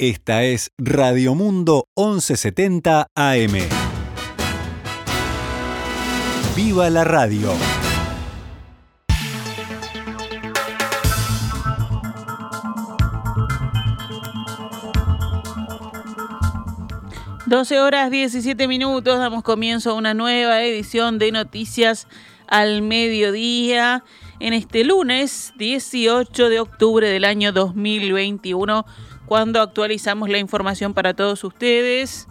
Esta es Radio Mundo 1170 AM. ¡Viva la radio! Doce horas 17 minutos, damos comienzo a una nueva edición de Noticias al Mediodía en este lunes 18 de octubre del año 2021 cuando actualizamos la información para todos ustedes.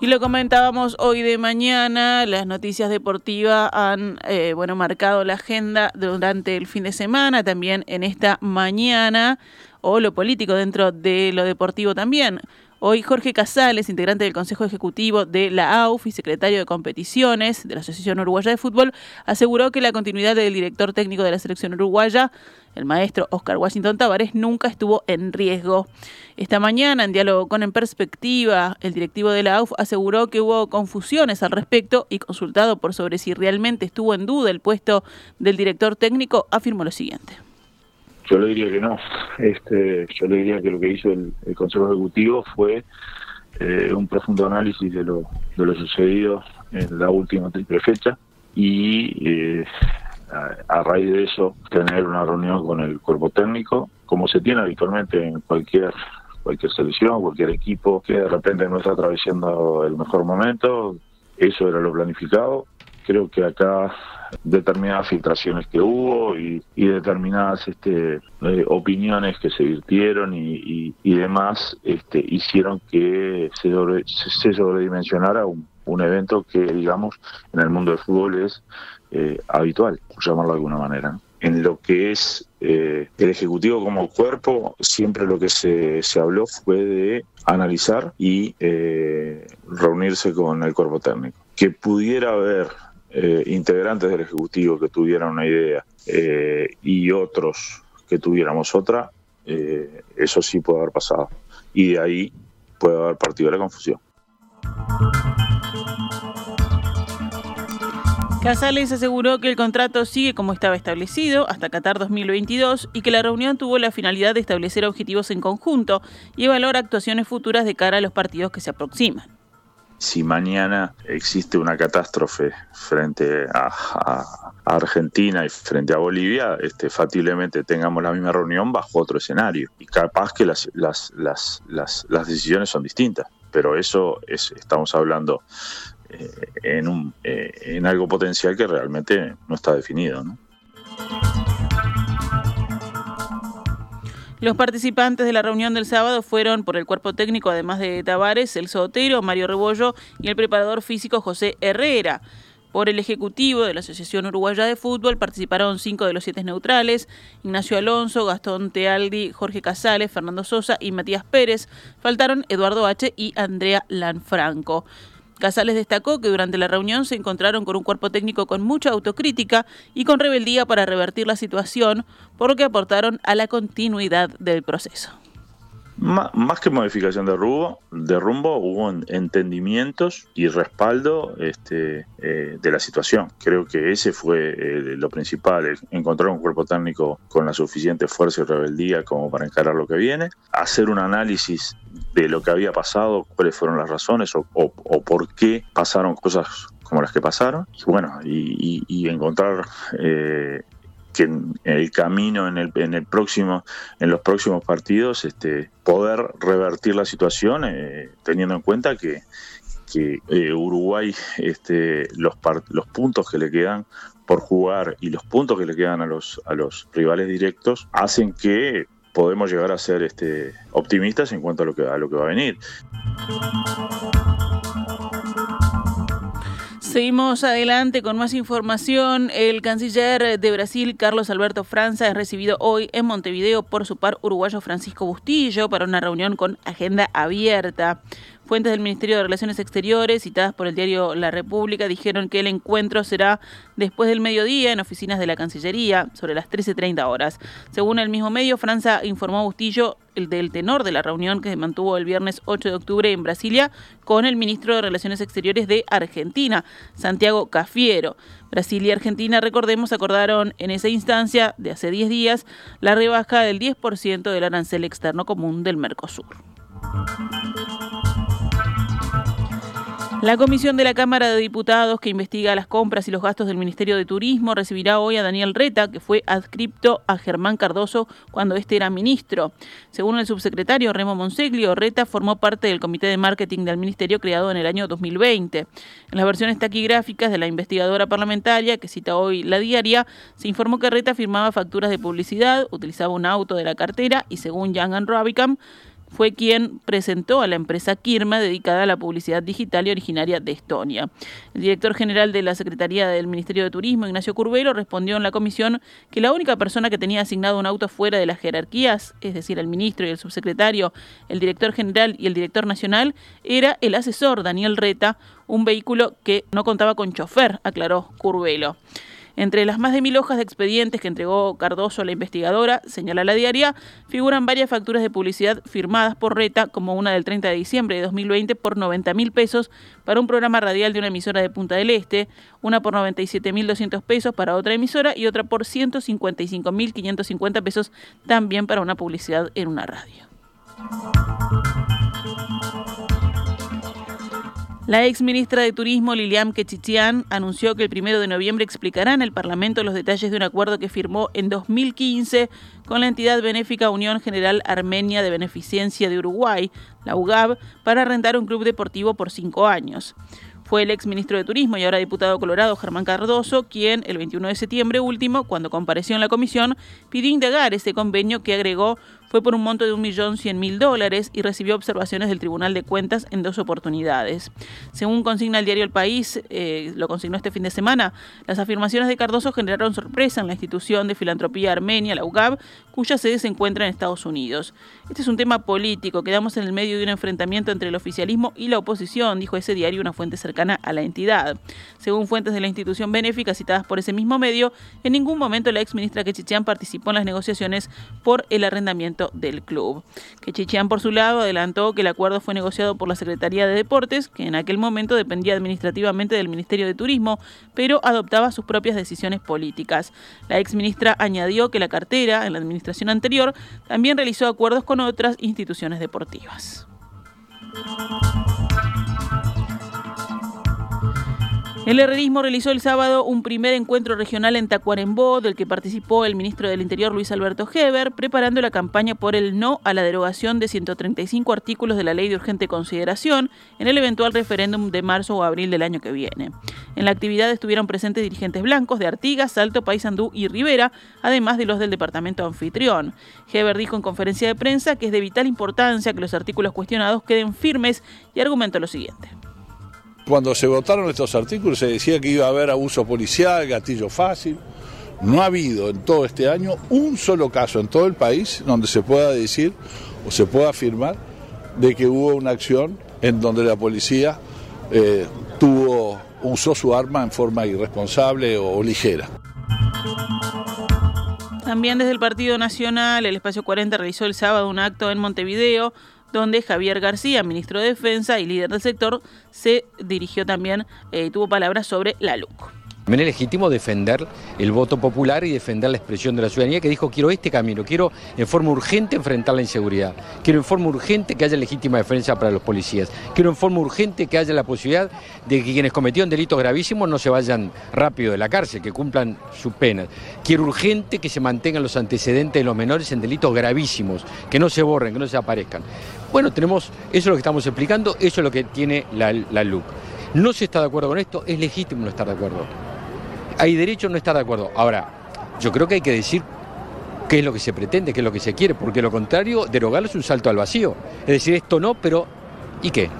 Y lo comentábamos hoy de mañana, las noticias deportivas han eh, bueno, marcado la agenda durante el fin de semana, también en esta mañana, o lo político dentro de lo deportivo también. Hoy Jorge Casales, integrante del Consejo Ejecutivo de la AUF y secretario de Competiciones de la Asociación Uruguaya de Fútbol, aseguró que la continuidad del director técnico de la selección uruguaya, el maestro Oscar Washington Tavares, nunca estuvo en riesgo. Esta mañana, en diálogo con En Perspectiva, el directivo de la AUF aseguró que hubo confusiones al respecto y consultado por sobre si realmente estuvo en duda el puesto del director técnico, afirmó lo siguiente. Yo le diría que no. Este, yo le diría que lo que hizo el, Consejo Ejecutivo fue eh, un profundo análisis de lo, de lo sucedido en la última triple fecha y eh, a, raíz de eso tener una reunión con el cuerpo técnico, como se tiene habitualmente en cualquier cualquier selección, cualquier equipo que de repente no está atravesando el mejor momento. Eso era lo planificado. Creo que acá determinadas filtraciones que hubo y, determinadas este, eh, opiniones que se virtieron y, demás este, hicieron que se, se sobredimensionara un, un evento que, digamos, en el mundo del fútbol es eh, habitual, por llamarlo de alguna manera. En lo que es eh, el Ejecutivo como cuerpo, siempre lo que se, se habló fue de analizar y reunirse con el cuerpo técnico. Que pudiera haber eh, integrantes del Ejecutivo que tuvieran una idea eh, y otros que tuviéramos otra, eh, eso sí puede haber pasado. Y de ahí puede haber partido la confusión. Casales aseguró que el contrato sigue como estaba establecido hasta Qatar 2022 y que la reunión tuvo la finalidad de establecer objetivos en conjunto y evaluar actuaciones futuras de cara a los partidos que se aproximan si mañana existe una catástrofe frente a, Argentina y frente a Bolivia, este, tengamos la misma reunión bajo otro escenario. Y capaz que las, las, las, las, decisiones son distintas, pero eso es, estamos hablando eh, en, un, eh, en algo potencial que realmente no está definido. Los participantes de la reunión del sábado fueron por el cuerpo técnico, además de Tavares, el Otero, Mario Rebollo y el preparador físico José Herrera. Por el Ejecutivo de la Asociación Uruguaya de Fútbol participaron cinco de los siete neutrales, Ignacio Alonso, Gastón Tealdi, Jorge Casales, Fernando Sosa y Matías Pérez. Faltaron Eduardo H. y Andrea Lanfranco. Casales destacó que durante la reunión se encontraron con un cuerpo técnico con mucha autocrítica y con rebeldía para revertir la situación, por lo que aportaron a la continuidad del proceso más que modificación de rumbo, de rumbo hubo entendimientos y respaldo este, eh, de la situación. Creo que ese fue eh, lo principal, encontrar un cuerpo técnico con la suficiente fuerza y rebeldía como para encarar lo que viene, hacer un análisis de lo que había pasado, cuáles fueron las razones o, por qué pasaron cosas como las que pasaron, y bueno, y, encontrar eh, que el camino en el, en el próximo en los próximos partidos este poder revertir la situación eh, teniendo en cuenta que que eh, Uruguay este los los puntos que le quedan por jugar y los puntos que le quedan a los a los rivales directos hacen que podemos llegar a ser este optimistas en cuanto a lo que a lo que va a venir. Seguimos adelante con más información. El canciller de Brasil, Carlos Alberto Franza, es recibido hoy en Montevideo por su par uruguayo Francisco Bustillo para una reunión con agenda abierta. Fuentes del Ministerio de Relaciones Exteriores, citadas por el diario La República, dijeron que el encuentro será después del mediodía en oficinas de la Cancillería, sobre las 13.30 horas. Según el mismo medio, Franza informó a Bustillo el del tenor de la reunión que se mantuvo el viernes 8 de octubre en Brasilia con el ministro de Relaciones Exteriores de Argentina, Santiago Cafiero. Brasil y Argentina, recordemos, acordaron en esa instancia de hace 10 días la rebaja del 10% del arancel externo común del Mercosur. La comisión de la Cámara de Diputados que investiga las compras y los gastos del Ministerio de Turismo recibirá hoy a Daniel Reta, que fue adscripto a Germán Cardoso cuando este era ministro. Según el subsecretario Remo Monseglio, Reta formó parte del comité de marketing del ministerio creado en el año 2020. En las versiones taquigráficas de la investigadora parlamentaria que cita hoy la diaria, se informó que Reta firmaba facturas de publicidad, utilizaba un auto de la cartera y según Jan Robicam, fue quien presentó a la empresa Kirma dedicada a la publicidad digital y originaria de Estonia. El director general de la Secretaría del Ministerio de Turismo, Ignacio Curvelo, respondió en la comisión que la única persona que tenía asignado un auto fuera de las jerarquías, es decir, el ministro y el subsecretario, el director general y el director nacional, era el asesor Daniel Reta, un vehículo que no contaba con chofer, aclaró Curvelo. Entre las más de mil hojas de expedientes que entregó Cardoso a la investigadora, señala la diaria, figuran varias facturas de publicidad firmadas por Reta, como una del 30 de diciembre de 2020 por 90 mil pesos para un programa radial de una emisora de Punta del Este, una por 97 mil 200 pesos para otra emisora y otra por 155 mil 550 pesos también para una publicidad en una radio. La ex ministra de Turismo, Lilian Kechichian, anunció que el primero de noviembre explicará en el Parlamento los detalles de un acuerdo que firmó en 2015 con la entidad benéfica Unión General Armenia de Beneficencia de Uruguay, la UGAB, para rentar un club deportivo por cinco años. Fue el ex ministro de Turismo y ahora diputado colorado Germán Cardoso quien, el 21 de septiembre último, cuando compareció en la comisión, pidió indagar ese convenio que agregó fue por un monto de 1.100.000 dólares y recibió observaciones del Tribunal de Cuentas en dos oportunidades. Según consigna el diario El País, eh, lo consignó este fin de semana, las afirmaciones de Cardoso generaron sorpresa en la institución de filantropía armenia, la UGAB, cuya sede se encuentra en Estados Unidos. Este es un tema político, quedamos en el medio de un enfrentamiento entre el oficialismo y la oposición, dijo ese diario una fuente cercana a la entidad. Según fuentes de la institución benéfica citadas por ese mismo medio, en ningún momento la ex ministra Quechichian participó en las negociaciones por el arrendamiento del club. Quechichian, por su lado, adelantó que el acuerdo fue negociado por la Secretaría de Deportes, que en aquel momento dependía administrativamente del Ministerio de Turismo, pero adoptaba sus propias decisiones políticas. La exministra añadió que la cartera, en la administración anterior, también realizó acuerdos con otras instituciones deportivas. El herrerismo realizó el sábado un primer encuentro regional en Tacuarembó, del que participó el ministro del Interior Luis Alberto Heber, preparando la campaña por el no a la derogación de 135 artículos de la Ley de Urgente Consideración en el eventual referéndum de marzo o abril del año que viene. En la actividad estuvieron presentes dirigentes blancos de Artigas, Salto, Paysandú y Rivera, además de los del departamento anfitrión. Heber dijo en conferencia de prensa que es de vital importancia que los artículos cuestionados queden firmes y argumentó lo siguiente. Cuando se votaron estos artículos se decía que iba a haber abuso policial, gatillo fácil. No ha habido en todo este año un solo caso en todo el país donde se pueda decir o se pueda afirmar de que hubo una acción en donde la policía eh, tuvo, usó su arma en forma irresponsable o ligera. También desde el Partido Nacional, el Espacio 40 realizó el sábado un acto en Montevideo donde Javier García, ministro de Defensa y líder del sector, se dirigió también eh, tuvo palabras sobre la LUC. También es legítimo defender el voto popular y defender la expresión de la ciudadanía que dijo quiero este camino, quiero en forma urgente enfrentar la inseguridad, quiero en forma urgente que haya legítima defensa para los policías, quiero en forma urgente que haya la posibilidad de que quienes cometieron delitos gravísimos no se vayan rápido de la cárcel, que cumplan sus penas. Quiero urgente que se mantengan los antecedentes de los menores en delitos gravísimos, que no se borren, que no se aparezcan. Bueno, tenemos, eso es lo que estamos explicando, eso es lo que tiene la, la LUC. No se está de acuerdo con esto, es legítimo no estar de acuerdo hay derecho a no estar de acuerdo. Ahora, yo creo que hay que decir qué es lo que se pretende, qué es lo que se quiere, porque lo contrario, derogarlo es un salto al vacío. Es decir, esto no, pero ¿y qué?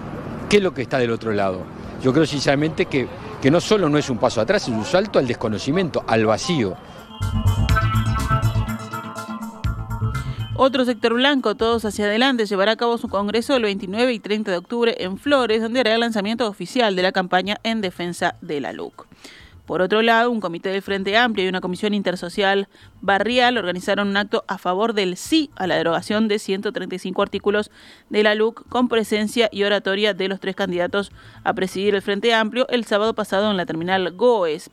¿Qué es lo que está del otro lado? Yo creo sinceramente que, que no solo no es un paso atrás, es un salto al desconocimiento, al vacío. Otro sector blanco, todos hacia adelante, llevará a cabo su congreso el 29 y 30 de octubre en Flores, donde hará el lanzamiento oficial de la campaña en defensa de la LUC. Por otro lado, un comité del Frente Amplio y una comisión intersocial barrial organizaron un acto a favor del sí a la derogación de 135 artículos de la LUC con presencia y oratoria de los tres candidatos a presidir el Frente Amplio el sábado pasado en la terminal GOES.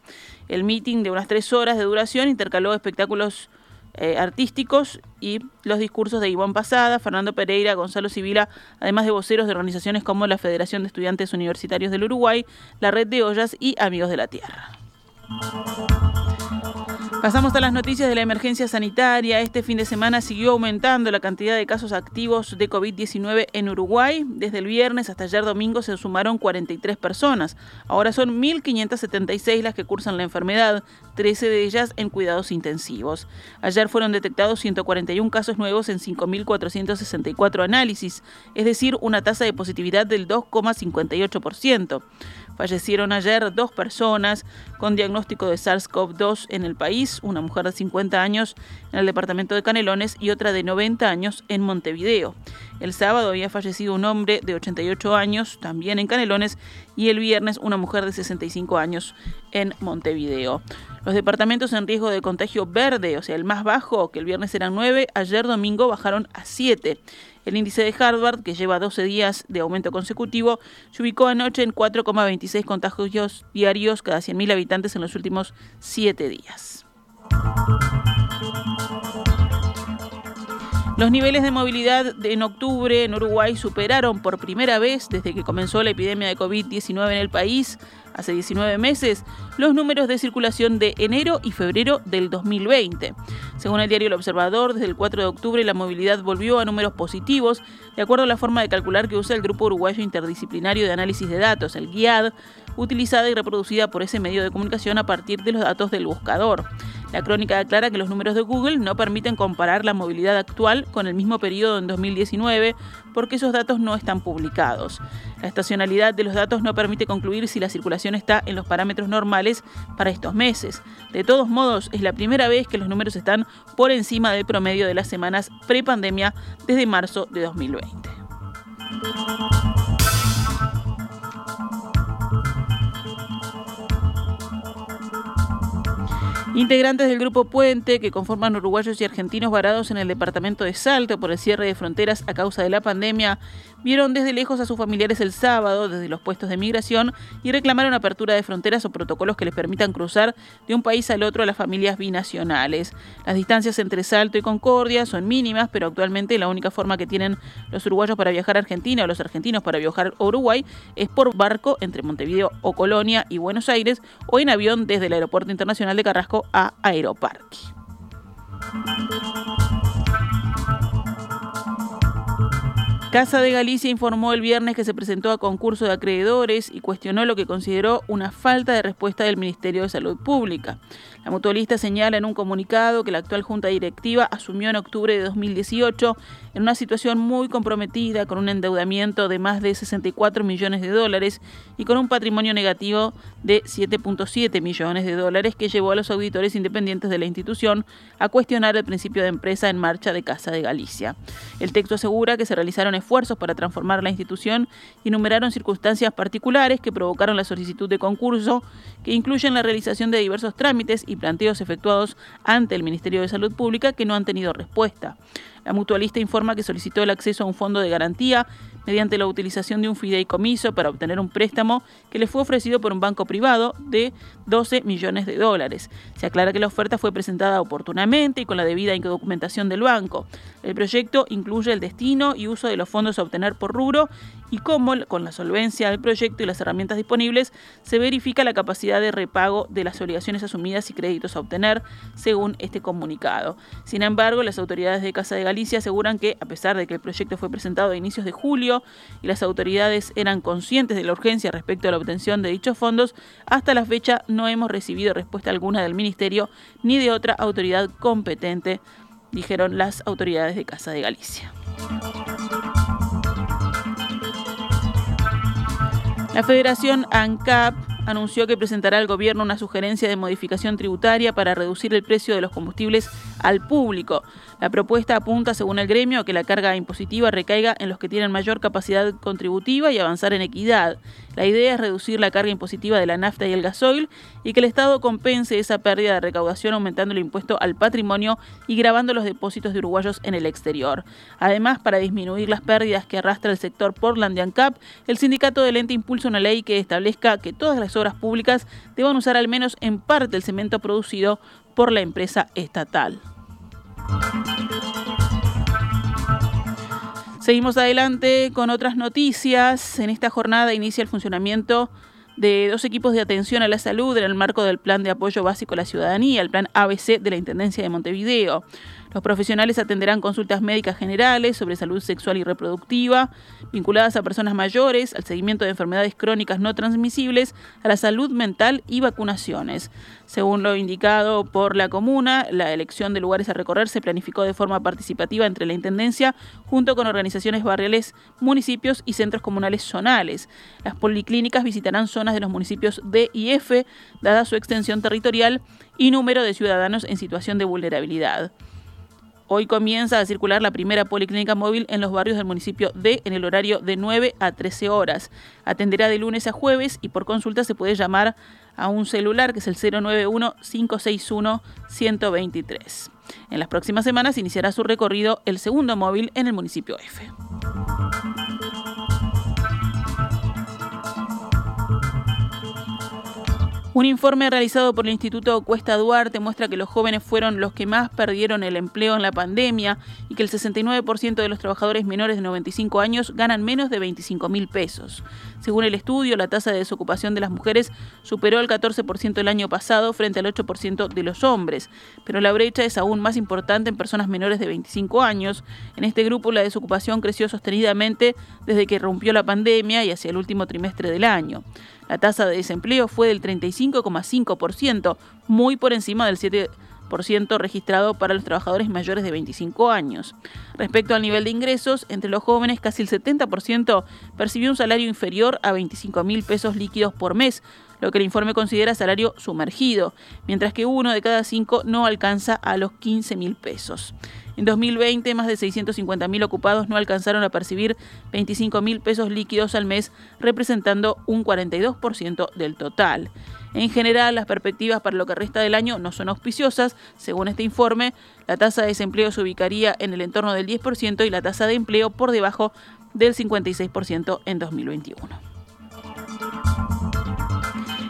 El meeting de unas tres horas de duración intercaló espectáculos eh, artísticos y los discursos de Iván Pasada, Fernando Pereira, Gonzalo Civila, además de voceros de organizaciones como la Federación de Estudiantes Universitarios del Uruguay, la Red de Ollas y Amigos de la Tierra. Pasamos a las noticias de la emergencia sanitaria. Este fin de semana siguió aumentando la cantidad de casos activos de COVID-19 en Uruguay. Desde el viernes hasta ayer domingo se sumaron 43 personas. Ahora son 1.576 las que cursan la enfermedad, 13 de ellas en cuidados intensivos. Ayer fueron detectados 141 casos nuevos en 5.464 análisis, es decir, una tasa de positividad del 2,58%. Fallecieron ayer dos personas con diagnóstico de SARS-CoV-2 en el país, una mujer de 50 años en el departamento de Canelones y otra de 90 años en Montevideo. El sábado había fallecido un hombre de 88 años, también en Canelones, y el viernes una mujer de 65 años en Montevideo. Los departamentos en riesgo de contagio verde, o sea, el más bajo, que el viernes eran 9, ayer domingo bajaron a 7. El índice de Harvard, que lleva 12 días de aumento consecutivo, se ubicó anoche en 4,26 contagios diarios cada 100.000 habitantes en los últimos 7 días. Los niveles de movilidad en octubre en Uruguay superaron por primera vez desde que comenzó la epidemia de COVID-19 en el país hace 19 meses los números de circulación de enero y febrero del 2020. Según el diario El Observador, desde el 4 de octubre la movilidad volvió a números positivos, de acuerdo a la forma de calcular que usa el Grupo Uruguayo Interdisciplinario de Análisis de Datos, el GIAD, utilizada y reproducida por ese medio de comunicación a partir de los datos del buscador. La crónica aclara que los números de Google no permiten comparar la movilidad actual con el mismo periodo en 2019 porque esos datos no están publicados. La estacionalidad de los datos no permite concluir si la circulación está en los parámetros normales para estos meses. De todos modos, es la primera vez que los números están por encima del promedio de las semanas prepandemia desde marzo de 2020. Integrantes del Grupo Puente, que conforman uruguayos y argentinos varados en el departamento de Salto por el cierre de fronteras a causa de la pandemia, vieron desde lejos a sus familiares el sábado desde los puestos de migración y reclamaron apertura de fronteras o protocolos que les permitan cruzar de un país al otro a las familias binacionales. Las distancias entre Salto y Concordia son mínimas, pero actualmente la única forma que tienen los uruguayos para viajar a Argentina o los argentinos para viajar a Uruguay es por barco entre Montevideo o Colonia y Buenos Aires o en avión desde el Aeropuerto Internacional de Carrasco a Aeroparque. Casa de Galicia informó el viernes que se presentó a concurso de acreedores y cuestionó lo que consideró una falta de respuesta del Ministerio de Salud Pública. La mutualista señala en un comunicado que la actual Junta Directiva asumió en octubre de 2018 en una situación muy comprometida con un endeudamiento de más de 64 millones de dólares y con un patrimonio negativo de 7.7 millones de dólares que llevó a los auditores independientes de la institución a cuestionar el principio de empresa en marcha de Casa de Galicia. El texto asegura que se realizaron esfuerzos para transformar la institución y enumeraron circunstancias particulares que provocaron la solicitud de concurso, que incluyen la realización de diversos trámites y planteos efectuados ante el Ministerio de Salud Pública que no han tenido respuesta. La mutualista informa que solicitó el acceso a un fondo de garantía mediante la utilización de un fideicomiso para obtener un préstamo que le fue ofrecido por un banco privado de 12 millones de dólares. Se aclara que la oferta fue presentada oportunamente y con la debida documentación del banco. El proyecto incluye el destino y uso de los fondos a obtener por rubro y cómo, con la solvencia del proyecto y las herramientas disponibles, se verifica la capacidad de repago de las obligaciones asumidas y créditos a obtener, según este comunicado. Sin embargo, las autoridades de Casa de Galicia aseguran que, a pesar de que el proyecto fue presentado a inicios de julio y las autoridades eran conscientes de la urgencia respecto a la obtención de dichos fondos, hasta la fecha no hemos recibido respuesta alguna del Ministerio ni de otra autoridad competente, dijeron las autoridades de Casa de Galicia. La Federación ANCAP anunció que presentará al gobierno una sugerencia de modificación tributaria para reducir el precio de los combustibles al público. La propuesta apunta, según el gremio, a que la carga impositiva recaiga en los que tienen mayor capacidad contributiva y avanzar en equidad. La idea es reducir la carga impositiva de la nafta y el gasoil y que el Estado compense esa pérdida de recaudación aumentando el impuesto al patrimonio y grabando los depósitos de uruguayos en el exterior. Además, para disminuir las pérdidas que arrastra el sector Portland y ANCAP, el sindicato del ente impulsa una ley que establezca que todas las obras públicas deban usar al menos en parte el cemento producido por la empresa estatal. Seguimos adelante con otras noticias. En esta jornada inicia el funcionamiento de dos equipos de atención a la salud en el marco del Plan de Apoyo Básico a la Ciudadanía, el Plan ABC de la Intendencia de Montevideo. Los profesionales atenderán consultas médicas generales sobre salud sexual y reproductiva, vinculadas a personas mayores, al seguimiento de enfermedades crónicas no transmisibles, a la salud mental y vacunaciones. Según lo indicado por la comuna, la elección de lugares a recorrer se planificó de forma participativa entre la Intendencia junto con organizaciones barriales, municipios y centros comunales zonales. Las policlínicas visitarán zonas de los municipios D y F, dada su extensión territorial y número de ciudadanos en situación de vulnerabilidad. Hoy comienza a circular la primera policlínica móvil en los barrios del municipio D en el horario de 9 a 13 horas. Atenderá de lunes a jueves y por consulta se puede llamar a un celular que es el 091-561-123. En las próximas semanas iniciará su recorrido el segundo móvil en el municipio F. Un informe realizado por el Instituto Cuesta Duarte muestra que los jóvenes fueron los que más perdieron el empleo en la pandemia y que el 69% de los trabajadores menores de 95 años ganan menos de 25 mil pesos. Según el estudio, la tasa de desocupación de las mujeres superó el 14% el año pasado frente al 8% de los hombres, pero la brecha es aún más importante en personas menores de 25 años. En este grupo la desocupación creció sostenidamente desde que rompió la pandemia y hacia el último trimestre del año. La tasa de desempleo fue del 35,5%, muy por encima del 7% registrado para los trabajadores mayores de 25 años. Respecto al nivel de ingresos, entre los jóvenes casi el 70% percibió un salario inferior a 25 mil pesos líquidos por mes, lo que el informe considera salario sumergido, mientras que uno de cada cinco no alcanza a los 15 mil pesos. En 2020, más de 650.000 ocupados no alcanzaron a percibir 25.000 pesos líquidos al mes, representando un 42% del total. En general, las perspectivas para lo que resta del año no son auspiciosas. Según este informe, la tasa de desempleo se ubicaría en el entorno del 10% y la tasa de empleo por debajo del 56% en 2021.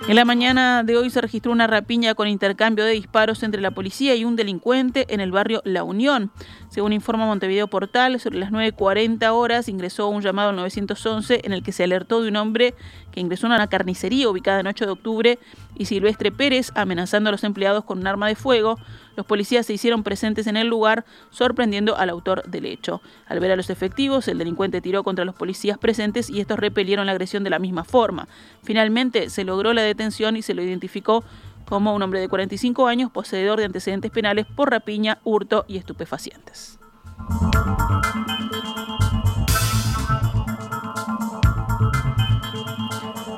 En la mañana de hoy se registró una rapiña con intercambio de disparos entre la policía y un delincuente en el barrio La Unión. Según informa Montevideo Portal, sobre las 9.40 horas ingresó un llamado al 911 en el que se alertó de un hombre que ingresó a una carnicería ubicada en 8 de octubre y Silvestre Pérez amenazando a los empleados con un arma de fuego. Los policías se hicieron presentes en el lugar, sorprendiendo al autor del hecho. Al ver a los efectivos, el delincuente tiró contra los policías presentes y estos repelieron la agresión de la misma forma. Finalmente se logró la detención y se lo identificó como un hombre de 45 años poseedor de antecedentes penales por rapiña, hurto y estupefacientes.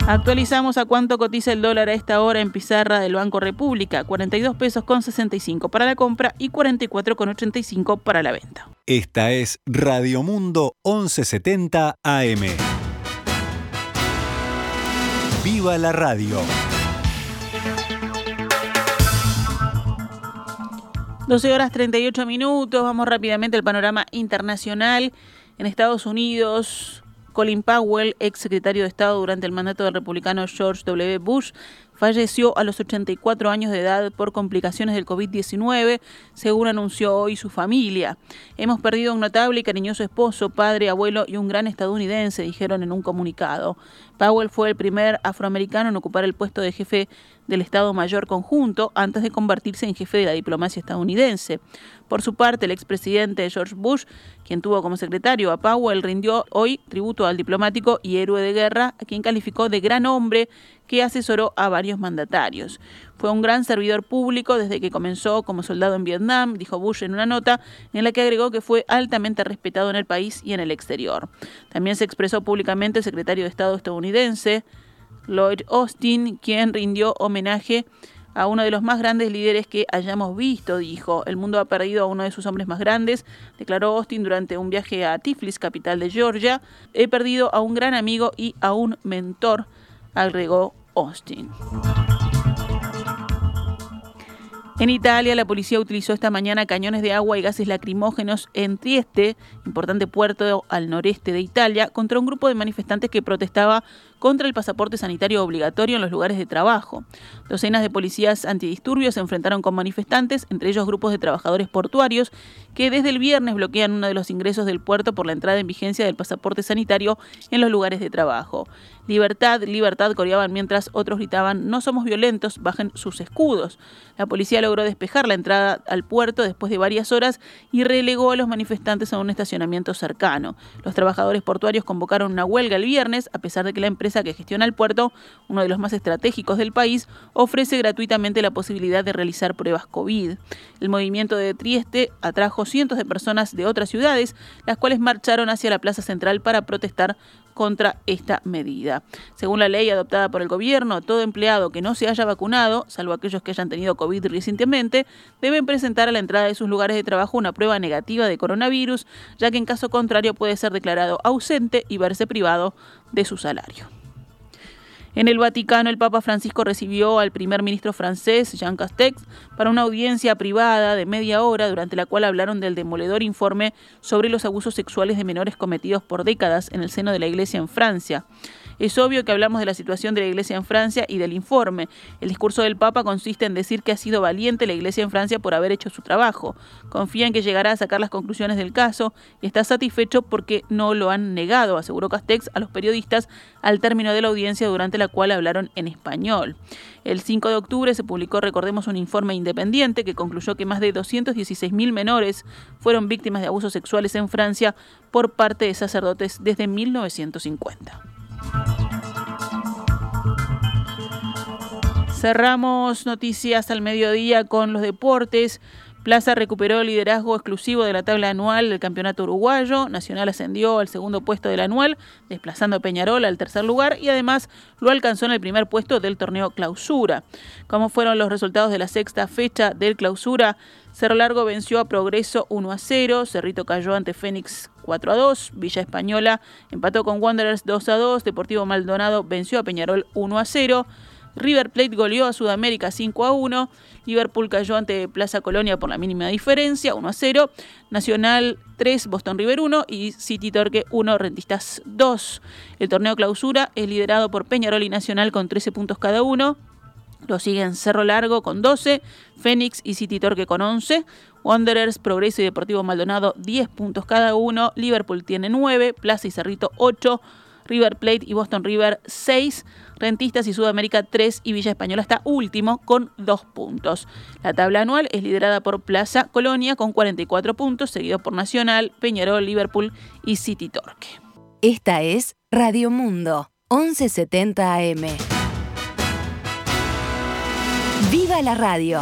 Actualizamos a cuánto cotiza el dólar a esta hora en pizarra del Banco República, 42 pesos con 65 para la compra y 44 con 85 para la venta. Esta es Radio Mundo 1170 AM. ¡Viva la radio! 12 horas 38 minutos, vamos rápidamente al panorama internacional. En Estados Unidos, Colin Powell, ex secretario de Estado durante el mandato del republicano George W. Bush, falleció a los 84 años de edad por complicaciones del COVID-19, según anunció hoy su familia. Hemos perdido un notable y cariñoso esposo, padre, abuelo y un gran estadounidense, dijeron en un comunicado. Powell fue el primer afroamericano en ocupar el puesto de jefe del Estado Mayor Conjunto antes de convertirse en jefe de la diplomacia estadounidense. Por su parte, el expresidente George Bush, quien tuvo como secretario a Powell, rindió hoy tributo al diplomático y héroe de guerra, a quien calificó de gran hombre que asesoró a varios mandatarios. Fue un gran servidor público desde que comenzó como soldado en Vietnam, dijo Bush en una nota en la que agregó que fue altamente respetado en el país y en el exterior. También se expresó públicamente el secretario de Estado estadounidense, Lloyd Austin, quien rindió homenaje a uno de los más grandes líderes que hayamos visto, dijo. El mundo ha perdido a uno de sus hombres más grandes, declaró Austin durante un viaje a Tiflis, capital de Georgia. He perdido a un gran amigo y a un mentor, agregó Austin. En Italia, la policía utilizó esta mañana cañones de agua y gases lacrimógenos en Trieste, importante puerto al noreste de Italia, contra un grupo de manifestantes que protestaba contra el pasaporte sanitario obligatorio en los lugares de trabajo. Docenas de policías antidisturbios se enfrentaron con manifestantes, entre ellos grupos de trabajadores portuarios, que desde el viernes bloquean uno de los ingresos del puerto por la entrada en vigencia del pasaporte sanitario en los lugares de trabajo. Libertad, libertad coreaban mientras otros gritaban no somos violentos, bajen sus escudos. La policía logró despejar la entrada al puerto después de varias horas y relegó a los manifestantes a un estacionamiento cercano. Los trabajadores portuarios convocaron una huelga el viernes, a pesar de que la que gestiona el puerto, uno de los más estratégicos del país, ofrece gratuitamente la posibilidad de realizar pruebas COVID. El movimiento de Trieste atrajo cientos de personas de otras ciudades, las cuales marcharon hacia la plaza central para protestar contra esta medida. Según la ley adoptada por el gobierno, todo empleado que no se haya vacunado, salvo aquellos que hayan tenido COVID recientemente, deben presentar a la entrada de sus lugares de trabajo una prueba negativa de coronavirus, ya que en caso contrario puede ser declarado ausente y verse privado de su salario. En el Vaticano, el Papa Francisco recibió al primer ministro francés, Jean Castex, para una audiencia privada de media hora, durante la cual hablaron del demoledor informe sobre los abusos sexuales de menores cometidos por décadas en el seno de la Iglesia en Francia. Es obvio que hablamos de la situación de la Iglesia en Francia y del informe. El discurso del Papa consiste en decir que ha sido valiente la Iglesia en Francia por haber hecho su trabajo. Confía en que llegará a sacar las conclusiones del caso y está satisfecho porque no lo han negado, aseguró Castex a los periodistas al término de la audiencia durante la cual hablaron en español. El 5 de octubre se publicó, recordemos, un informe independiente que concluyó que más de 216.000 menores fueron víctimas de abusos sexuales en Francia por parte de sacerdotes desde 1950. Cerramos noticias al mediodía con los deportes. Plaza recuperó el liderazgo exclusivo de la tabla anual del campeonato uruguayo. Nacional ascendió al segundo puesto del anual, desplazando a Peñarol al tercer lugar y además lo alcanzó en el primer puesto del torneo clausura. ¿Cómo fueron los resultados de la sexta fecha del clausura? Cerro Largo venció a Progreso 1 a 0, Cerrito cayó ante Fénix 4 a 2, Villa Española empató con Wanderers 2 a 2, Deportivo Maldonado venció a Peñarol 1 a 0. River Plate goleó a Sudamérica 5 a 1. Liverpool cayó ante Plaza Colonia por la mínima diferencia, 1 a 0. Nacional 3, Boston River 1 y City Torque 1, Rentistas 2. El torneo clausura es liderado por Peñarol y Nacional con 13 puntos cada uno. Lo siguen Cerro Largo con 12, Fénix y City Torque con 11, Wanderers, Progreso y Deportivo Maldonado 10 puntos cada uno, Liverpool tiene 9, Plaza y Cerrito 8, River Plate y Boston River 6, Rentistas y Sudamérica 3 y Villa Española está último con 2 puntos. La tabla anual es liderada por Plaza Colonia con 44 puntos, seguido por Nacional, Peñarol, Liverpool y City Torque. Esta es Radio Mundo, 1170 AM. ¡Viva la radio!